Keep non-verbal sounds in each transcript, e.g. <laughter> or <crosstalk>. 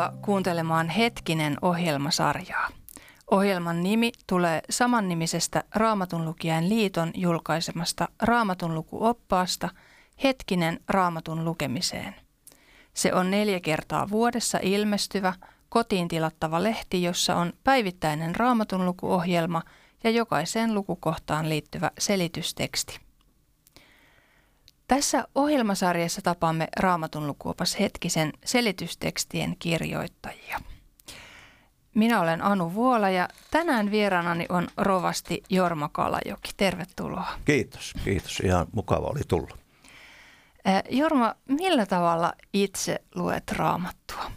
Tervetuloa kuuntelemaan Hetkinen ohjelmasarjaa. Ohjelman nimi tulee samannimisestä Raamatunlukijain liiton julkaisemasta Raamatunlukuoppaasta Hetkinen Raamatun lukemiseen. Se on neljä kertaa vuodessa ilmestyvä, kotiin tilattava lehti, jossa on päivittäinen Raamatunlukuohjelma ja jokaiseen lukukohtaan liittyvä selitysteksti. Tässä ohjelmasarjassa tapaamme Raamatun lukuopas hetkisen selitystekstien kirjoittajia. Minä olen Anu Vuola ja tänään vieraanani on rovasti Jorma Kalajoki. Tervetuloa. Kiitos, kiitos. Ihan mukava oli tulla. Jorma, millä tavalla itse luet raamattua?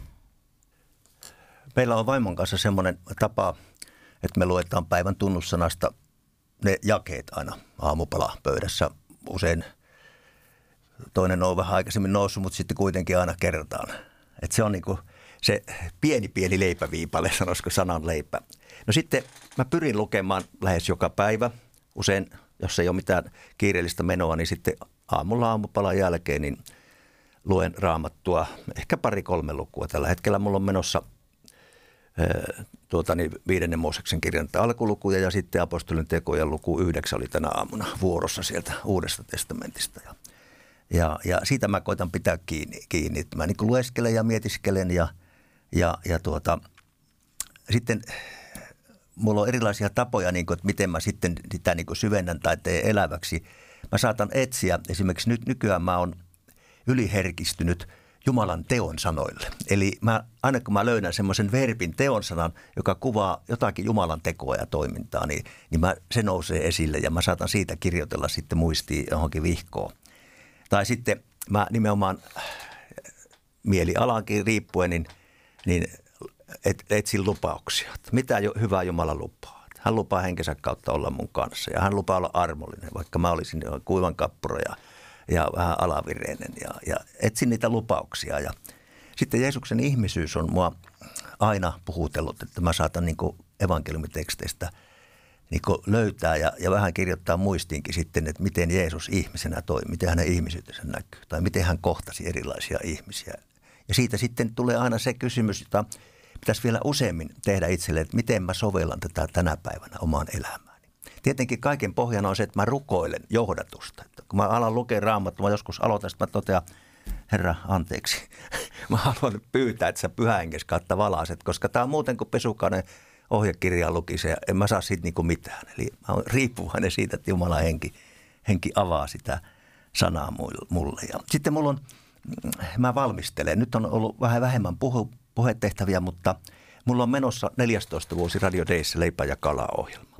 Meillä on vaimon kanssa semmoinen tapa, että me luetaan päivän tunnussanasta ne jakeet aina aamupala pöydässä. Usein toinen on vähän aikaisemmin noussut, mutta sitten kuitenkin aina kertaan. Et se on niinku se pieni pieni leipäviipale, <laughs> sanoisiko sanan leipä. No sitten mä pyrin lukemaan lähes joka päivä. Usein, jos ei ole mitään kiireellistä menoa, niin sitten aamulla aamupalan jälkeen niin luen raamattua ehkä pari-kolme lukua. Tällä hetkellä mulla on menossa tuota, niin viidennen Mooseksen kirjan alkulukuja ja sitten apostolin tekojen luku yhdeksän oli tänä aamuna vuorossa sieltä Uudesta testamentista. Ja ja, ja siitä mä koitan pitää kiinni. kiinni. Mä niin lueskelen ja mietiskelen ja, ja, ja tuota, sitten mulla on erilaisia tapoja, niin kuin, että miten mä sitten sitä niin kuin syvennän tai teen eläväksi. Mä saatan etsiä, esimerkiksi nyt nykyään mä oon yliherkistynyt Jumalan teon sanoille. Eli mä, aina kun mä löydän semmoisen verbin teon sanan, joka kuvaa jotakin Jumalan tekoa ja toimintaa, niin, niin mä, se nousee esille ja mä saatan siitä kirjoitella sitten muistiin johonkin vihkoon. Tai sitten mä nimenomaan mielialaankin riippuen, niin, niin et, etsin lupauksia. Mitä jo, hyvää Jumala lupaa. Hän lupaa henkensä kautta olla mun kanssa ja hän lupaa olla armollinen, vaikka mä olisin kuivan kappuro ja, ja vähän alavireinen. Ja, ja etsin niitä lupauksia ja sitten Jeesuksen ihmisyys on mua aina puhutellut, että mä saatan niin evankeliumiteksteistä – niin löytää ja, ja vähän kirjoittaa muistiinkin sitten, että miten Jeesus ihmisenä toi, miten hänen ihmisyytensä näkyy tai miten hän kohtasi erilaisia ihmisiä. Ja siitä sitten tulee aina se kysymys, jota pitäisi vielä useammin tehdä itselle, että miten mä sovellan tätä tänä päivänä omaan elämääni. Tietenkin kaiken pohjana on se, että mä rukoilen johdatusta. Että kun mä alan lukea raamattua, mä joskus aloitan, että mä totean, Herra, anteeksi. <laughs> mä haluan pyytää, että sä pyhä kautta valaset, koska tämä on muuten kuin pesukainen ohjekirjaa lukisi ja en mä saa siitä niin kuin mitään. Eli mä oon riippuvainen siitä, että Jumala henki, henki avaa sitä sanaa mulle. Ja sitten mulla on, mä valmistelen. Nyt on ollut vähän vähemmän puhu, puhetehtäviä, mutta mulla on menossa 14 vuosi Radio Days leipä- ja kala-ohjelma.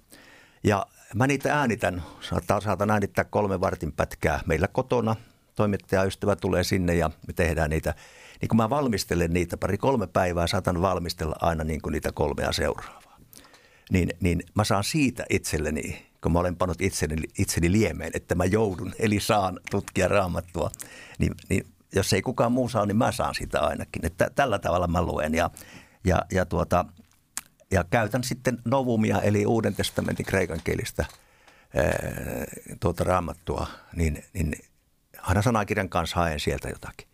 Ja mä niitä äänitän, saatan, saatan äänittää kolme vartin pätkää meillä kotona. Toimittajaystävä tulee sinne ja me tehdään niitä niin kun mä valmistelen niitä pari kolme päivää, saatan valmistella aina niin kuin niitä kolmea seuraavaa. Niin, niin mä saan siitä itselleni, kun mä olen pannut itseni, itseni liemeen, että mä joudun, eli saan tutkia raamattua, niin, niin jos ei kukaan muu saa, niin mä saan sitä ainakin. Että tällä tavalla mä luen ja, ja, ja, tuota, ja käytän sitten novumia, eli Uuden testamentin kreikan kielistä tuota raamattua, niin, niin aina sanakirjan kanssa haen sieltä jotakin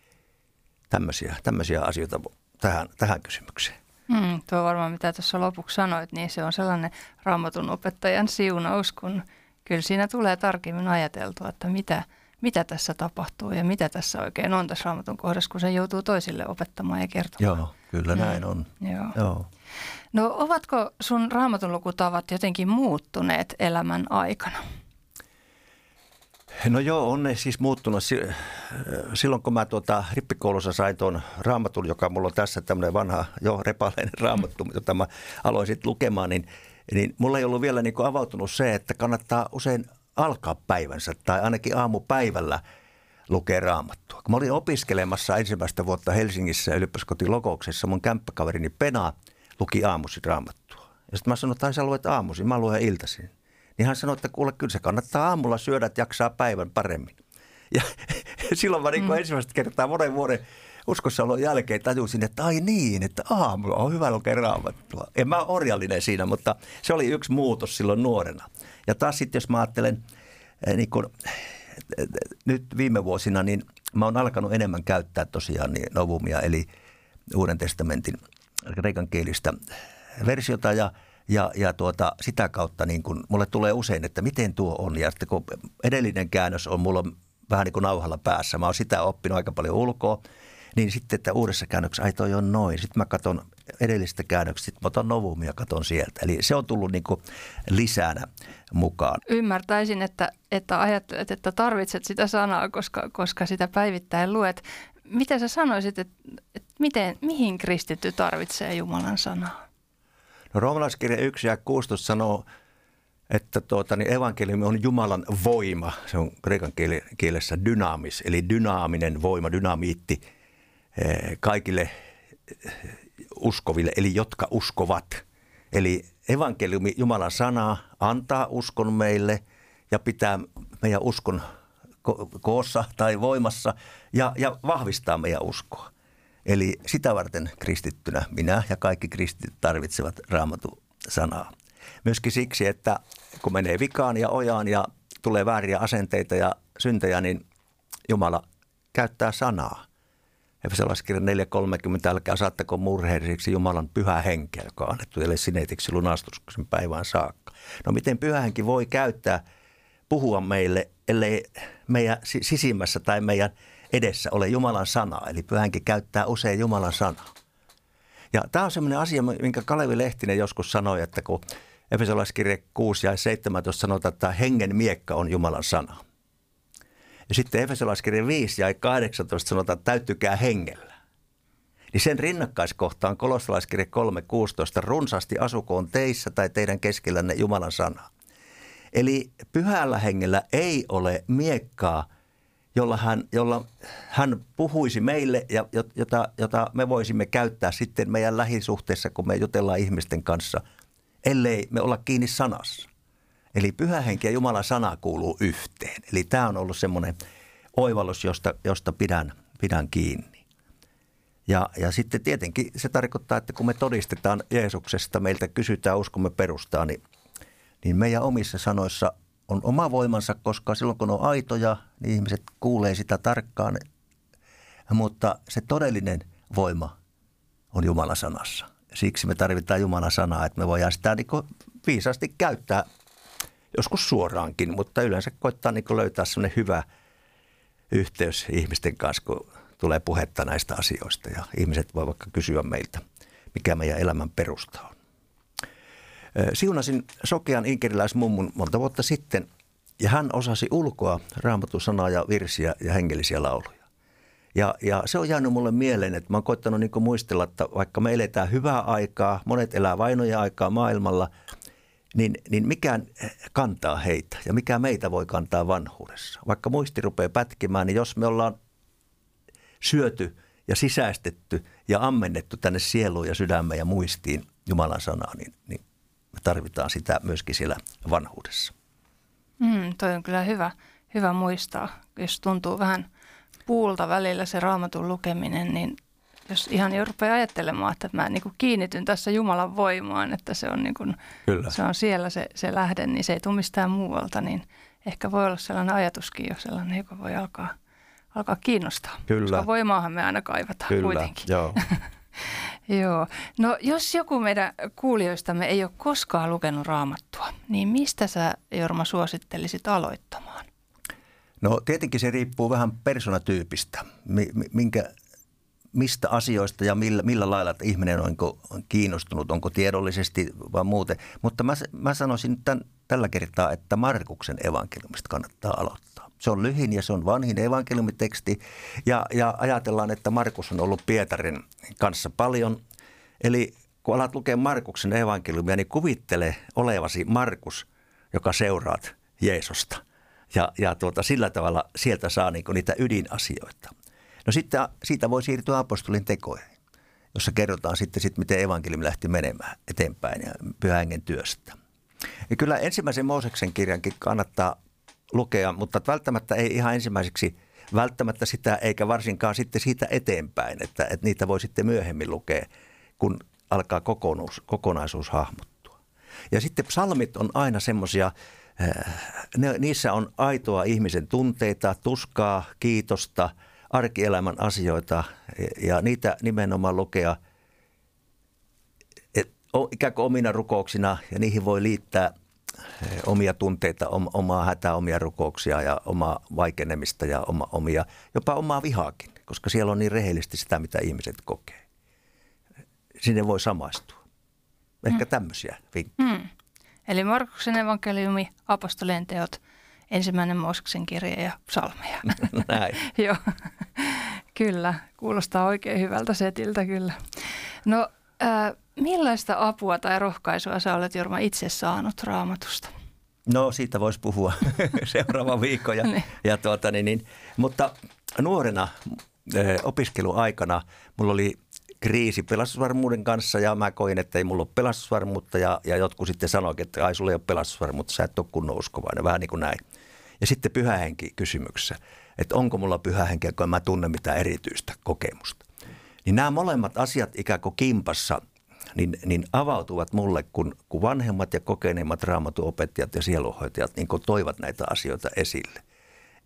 tämmöisiä, tämmöisiä asioita tähän, tähän kysymykseen. Hmm, tuo varmaan mitä tuossa lopuksi sanoit, niin se on sellainen raamatun opettajan siunaus, kun kyllä siinä tulee tarkemmin ajateltua, että mitä, mitä tässä tapahtuu ja mitä tässä oikein on tässä raamatun kohdassa, kun se joutuu toisille opettamaan ja kertomaan. Joo, kyllä hmm. näin on. Joo. Joo. No ovatko sun raamatun lukutavat jotenkin muuttuneet elämän aikana? No joo, on ne siis muuttunut. Silloin kun mä tuota, rippikoulussa sain tuon raamatun, joka mulla on tässä tämmöinen vanha, jo repaleinen <laughs> raamattu, jota mä aloin sitten lukemaan, niin, niin mulla ei ollut vielä niin kuin avautunut se, että kannattaa usein alkaa päivänsä tai ainakin aamupäivällä lukea raamattua. Kun mä olin opiskelemassa ensimmäistä vuotta Helsingissä ylioppilaskotilokouksessa, mun kämppäkaverini Pena luki aamusi raamattua. Ja sitten mä sanoin, että sä luet aamusi, mä luen iltaisin niin hän sanoi, että kuule, kyllä se kannattaa aamulla syödä, että jaksaa päivän paremmin. Ja <laughs> silloin mä niin mm. ensimmäistä kertaa monen vuoden olon jälkeen tajusin, että ai niin, että aamulla on hyvä lukea raamattua. En mä ole orjallinen siinä, mutta se oli yksi muutos silloin nuorena. Ja taas sitten, jos mä ajattelen eh, niin kun, eh, nyt viime vuosina, niin mä oon alkanut enemmän käyttää tosiaan niin novumia, eli Uuden testamentin kreikan kielistä versiota ja, ja, ja tuota, sitä kautta niin kun, mulle tulee usein, että miten tuo on. Ja sitten kun edellinen käännös on mulla vähän niin kuin nauhalla päässä, mä oon sitä oppinut aika paljon ulkoa, niin sitten, että uudessa käännöksessä, ai toi on noin. Sitten mä katson edellistä käännöksestä, sitten mä otan novumia ja katson sieltä. Eli se on tullut niin lisänä mukaan. Ymmärtäisin, että, että ajattelet, että tarvitset sitä sanaa, koska, koska sitä päivittäin luet. Mitä sä sanoisit, että, että miten, mihin kristitty tarvitsee Jumalan sanaa? No roomalaiskirja 1 ja 16 sanoo, että tuota, niin evankeliumi on Jumalan voima. Se on kreikan kielessä dynamis, eli dynaaminen voima, dynamiitti eh, kaikille eh, uskoville, eli jotka uskovat. Eli evankeliumi, Jumalan sana, antaa uskon meille ja pitää meidän uskon koossa tai voimassa ja, ja vahvistaa meidän uskoa. Eli sitä varten kristittynä minä ja kaikki kristit tarvitsevat raamatun sanaa. Myöskin siksi, että kun menee vikaan ja ojaan ja tulee vääriä asenteita ja syntejä, niin Jumala käyttää sanaa. Efesolaiskirja 4.30, älkää saattako murheellisiksi Jumalan pyhä henkeä, joka on annettu teille sinetiksi lunastuksen päivään saakka. No miten pyhä henki voi käyttää, puhua meille, ellei meidän sisimmässä tai meidän edessä ole Jumalan sana. Eli pyhänkin käyttää usein Jumalan sanaa. Ja tämä on sellainen asia, minkä Kalevi Lehtinen joskus sanoi, että kun Efesolaiskirja 6 ja 17 sanotaan, että hengen miekka on Jumalan sana. Ja sitten Efesolaiskirja 5 ja 18 sanotaan, että täyttykää hengellä. Niin sen rinnakkaiskohta on kolossalaiskirja 3.16, runsaasti asukoon teissä tai teidän keskellänne Jumalan sana. Eli pyhällä hengellä ei ole miekkaa – jolla hän, jolla hän puhuisi meille ja jota, jota me voisimme käyttää sitten meidän lähisuhteessa, kun me jutellaan ihmisten kanssa, ellei me olla kiinni sanassa. Eli pyhä henki ja Jumalan sana kuuluu yhteen. Eli tämä on ollut semmoinen oivallus, josta, josta pidän, pidän kiinni. Ja, ja sitten tietenkin se tarkoittaa, että kun me todistetaan Jeesuksesta, meiltä kysytään uskomme perustaa, niin, niin meidän omissa sanoissa on oma voimansa, koska silloin kun on aitoja, niin ihmiset kuulee sitä tarkkaan. Mutta se todellinen voima on Jumalan sanassa. Siksi me tarvitaan Jumalan sanaa, että me voidaan sitä niin viisaasti käyttää joskus suoraankin, mutta yleensä koittaa niin löytää sellainen hyvä yhteys ihmisten kanssa, kun tulee puhetta näistä asioista ja ihmiset voi vaikka kysyä meiltä, mikä meidän elämän perusta on. Siunasin sokean inkeriläismummun monta vuotta sitten ja hän osasi ulkoa raamatusanaa ja virsiä ja hengellisiä lauluja. Ja, ja se on jäänyt mulle mieleen, että mä oon koittanut niin muistella, että vaikka me eletään hyvää aikaa, monet elää vainoja aikaa maailmalla, niin, niin mikään kantaa heitä ja mikä meitä voi kantaa vanhuudessa. Vaikka muisti rupeaa pätkimään, niin jos me ollaan syöty ja sisäistetty ja ammennettu tänne sieluun ja sydämeen ja muistiin Jumalan sanaa, niin, niin me tarvitaan sitä myöskin siellä vanhuudessa. Mm, toi on kyllä hyvä, hyvä muistaa. Jos tuntuu vähän puulta välillä se raamatun lukeminen, niin jos ihan jo rupeaa ajattelemaan, että mä niin kuin kiinnityn tässä Jumalan voimaan, että se on, niin kuin, Kyllä. se on siellä se, se lähde, niin se ei tule mistään muualta, niin ehkä voi olla sellainen ajatuskin jo sellainen, joka voi alkaa, alkaa kiinnostaa. Kyllä. Koska voimaahan me aina kaivataan Kyllä, kuitenkin. joo. <laughs> Joo. No jos joku meidän kuulijoistamme ei ole koskaan lukenut raamattua, niin mistä sä Jorma suosittelisit aloittamaan? No tietenkin se riippuu vähän persoonatyypistä, minkä, mistä asioista ja millä, millä lailla että ihminen on, on kiinnostunut, onko tiedollisesti vai muuten. Mutta mä, mä sanoisin tämän, tällä kertaa, että Markuksen evankeliumista kannattaa aloittaa. Se on lyhin ja se on vanhin evankeliumiteksti ja, ja ajatellaan, että Markus on ollut Pietarin kanssa paljon. Eli kun alat lukea Markuksen evankeliumia, niin kuvittele olevasi Markus, joka seuraat Jeesusta. Ja, ja tuota, sillä tavalla sieltä saa niin niitä ydinasioita. No sitten siitä voi siirtyä apostolin tekoihin, jossa kerrotaan sitten, sit, miten evankeliumi lähti menemään eteenpäin ja pyhängen työstä. Ja kyllä ensimmäisen Mooseksen kirjankin kannattaa lukea, mutta välttämättä ei ihan ensimmäiseksi välttämättä sitä, eikä varsinkaan sitten siitä eteenpäin, että, että niitä voi sitten myöhemmin lukea, kun alkaa kokonaisuus, kokonaisuus hahmottua. Ja sitten psalmit on aina semmoisia, äh, niissä on aitoa ihmisen tunteita, tuskaa, kiitosta, arkielämän asioita ja niitä nimenomaan lukea ikään kuin omina rukouksina ja niihin voi liittää eh, omia tunteita, omaa hätää, omia rukouksia ja omaa vaikenemista ja oma, omia, jopa omaa vihaakin, koska siellä on niin rehellisesti sitä, mitä ihmiset kokee. Sinne voi samaistua. Ehkä mm. tämmöisiä vinkkejä. Mm. Eli Markuksen evankeliumi, apostolien teot, ensimmäinen Mooseksen kirja ja psalmeja. <laughs> Näin. <laughs> Joo, kyllä. Kuulostaa oikein hyvältä setiltä kyllä. No, äh, millaista apua tai rohkaisua sä olet Jorma itse saanut raamatusta? No siitä voisi puhua <laughs> seuraava viikko. Ja, niin. ja tuota, niin, niin. Mutta nuorena opiskeluaikana mulla oli kriisi pelastusvarmuuden kanssa ja mä koin, että ei mulla ole pelastusvarmuutta ja, ja jotkut sitten sanoivat, että ai sulla ei ole pelastusvarmuutta, sä et ole kunnon uskovainen, vähän niin kuin näin. Ja sitten pyhähenki kysymyksessä, että onko mulla pyhähenki, kun mä tunne mitään erityistä kokemusta. Niin nämä molemmat asiat ikään kuin kimpassa niin, niin avautuvat mulle, kun, kun vanhemmat ja kokeneimmat raamatuopettajat ja sieluhoitajat niin toivat näitä asioita esille.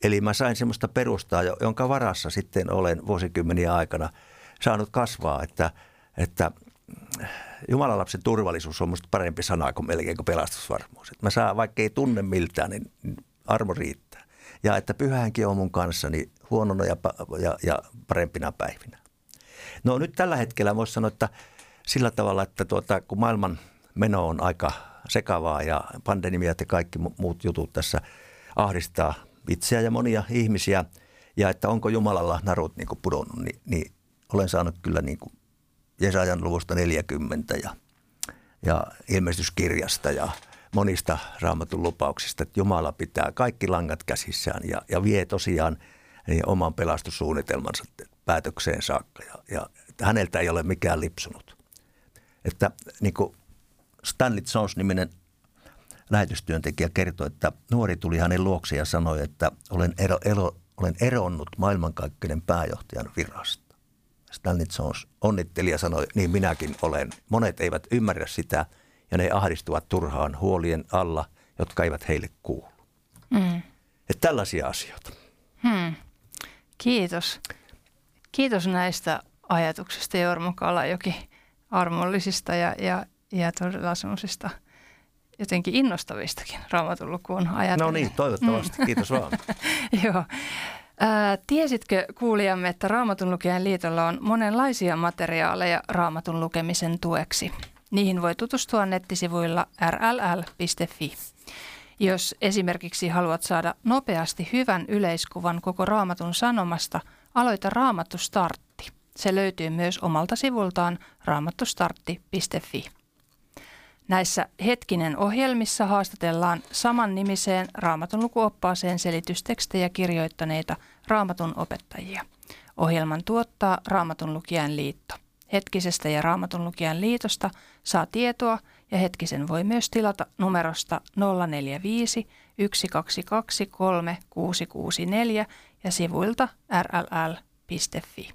Eli mä sain semmoista perustaa, jonka varassa sitten olen vuosikymmeniä aikana – saanut kasvaa, että, että Jumalan lapsen turvallisuus on minusta parempi sana kuin melkein kuin pelastusvarmuus. Että mä saan, vaikka ei tunne miltään, niin armo riittää. Ja että pyhäänkin on mun kanssani huonona ja, ja, ja parempina päivinä. No nyt tällä hetkellä voisi sanoa, että sillä tavalla, että tuota, kun maailman meno on aika sekavaa ja pandemiat ja kaikki muut jutut tässä ahdistaa itseä ja monia ihmisiä, ja että onko Jumalalla narut niin pudonnut, niin, niin olen saanut kyllä niin kuin Jesajan luvusta 40 ja, ja ilmestyskirjasta ja monista raamatun lupauksista, että Jumala pitää kaikki langat käsissään ja, ja vie tosiaan niin oman pelastussuunnitelmansa päätökseen saakka ja, ja häneltä ei ole mikään lipsunut. Että niin kuin Stanley Jones-niminen lähetystyöntekijä kertoi, että nuori tuli hänen luokseen ja sanoi, että olen, ero, ero, olen eronnut maailmankaikkeuden pääjohtajan virasta. Stanley Jones onnitteli ja sanoi, niin minäkin olen. Monet eivät ymmärrä sitä ja ne ahdistuvat turhaan huolien alla, jotka eivät heille kuulu. Mm. Että tällaisia asioita. Hmm. Kiitos. Kiitos näistä ajatuksista Jorma Kalajoki, armollisista ja, ja, ja todella semmoisista jotenkin innostavistakin raamatun lukuun ajatellen. No niin, toivottavasti. Mm. Kiitos vaan. <laughs> Joo. Ää, tiesitkö kuulijamme, että Raamatun lukijan liitolla on monenlaisia materiaaleja raamatun lukemisen tueksi? Niihin voi tutustua nettisivuilla rll.fi. Jos esimerkiksi haluat saada nopeasti hyvän yleiskuvan koko Raamatun sanomasta, aloita Raamattu Startti. Se löytyy myös omalta sivultaan raamattustartti.fi. Näissä hetkinen ohjelmissa haastatellaan saman nimiseen raamatun lukuoppaaseen selitystekstejä kirjoittaneita raamatun opettajia. Ohjelman tuottaa Raamatun lukijan liitto. Hetkisestä ja Raamatun lukijan liitosta saa tietoa ja Hetkisen voi myös tilata numerosta 045 122 3664 ja sivuilta rll.fi.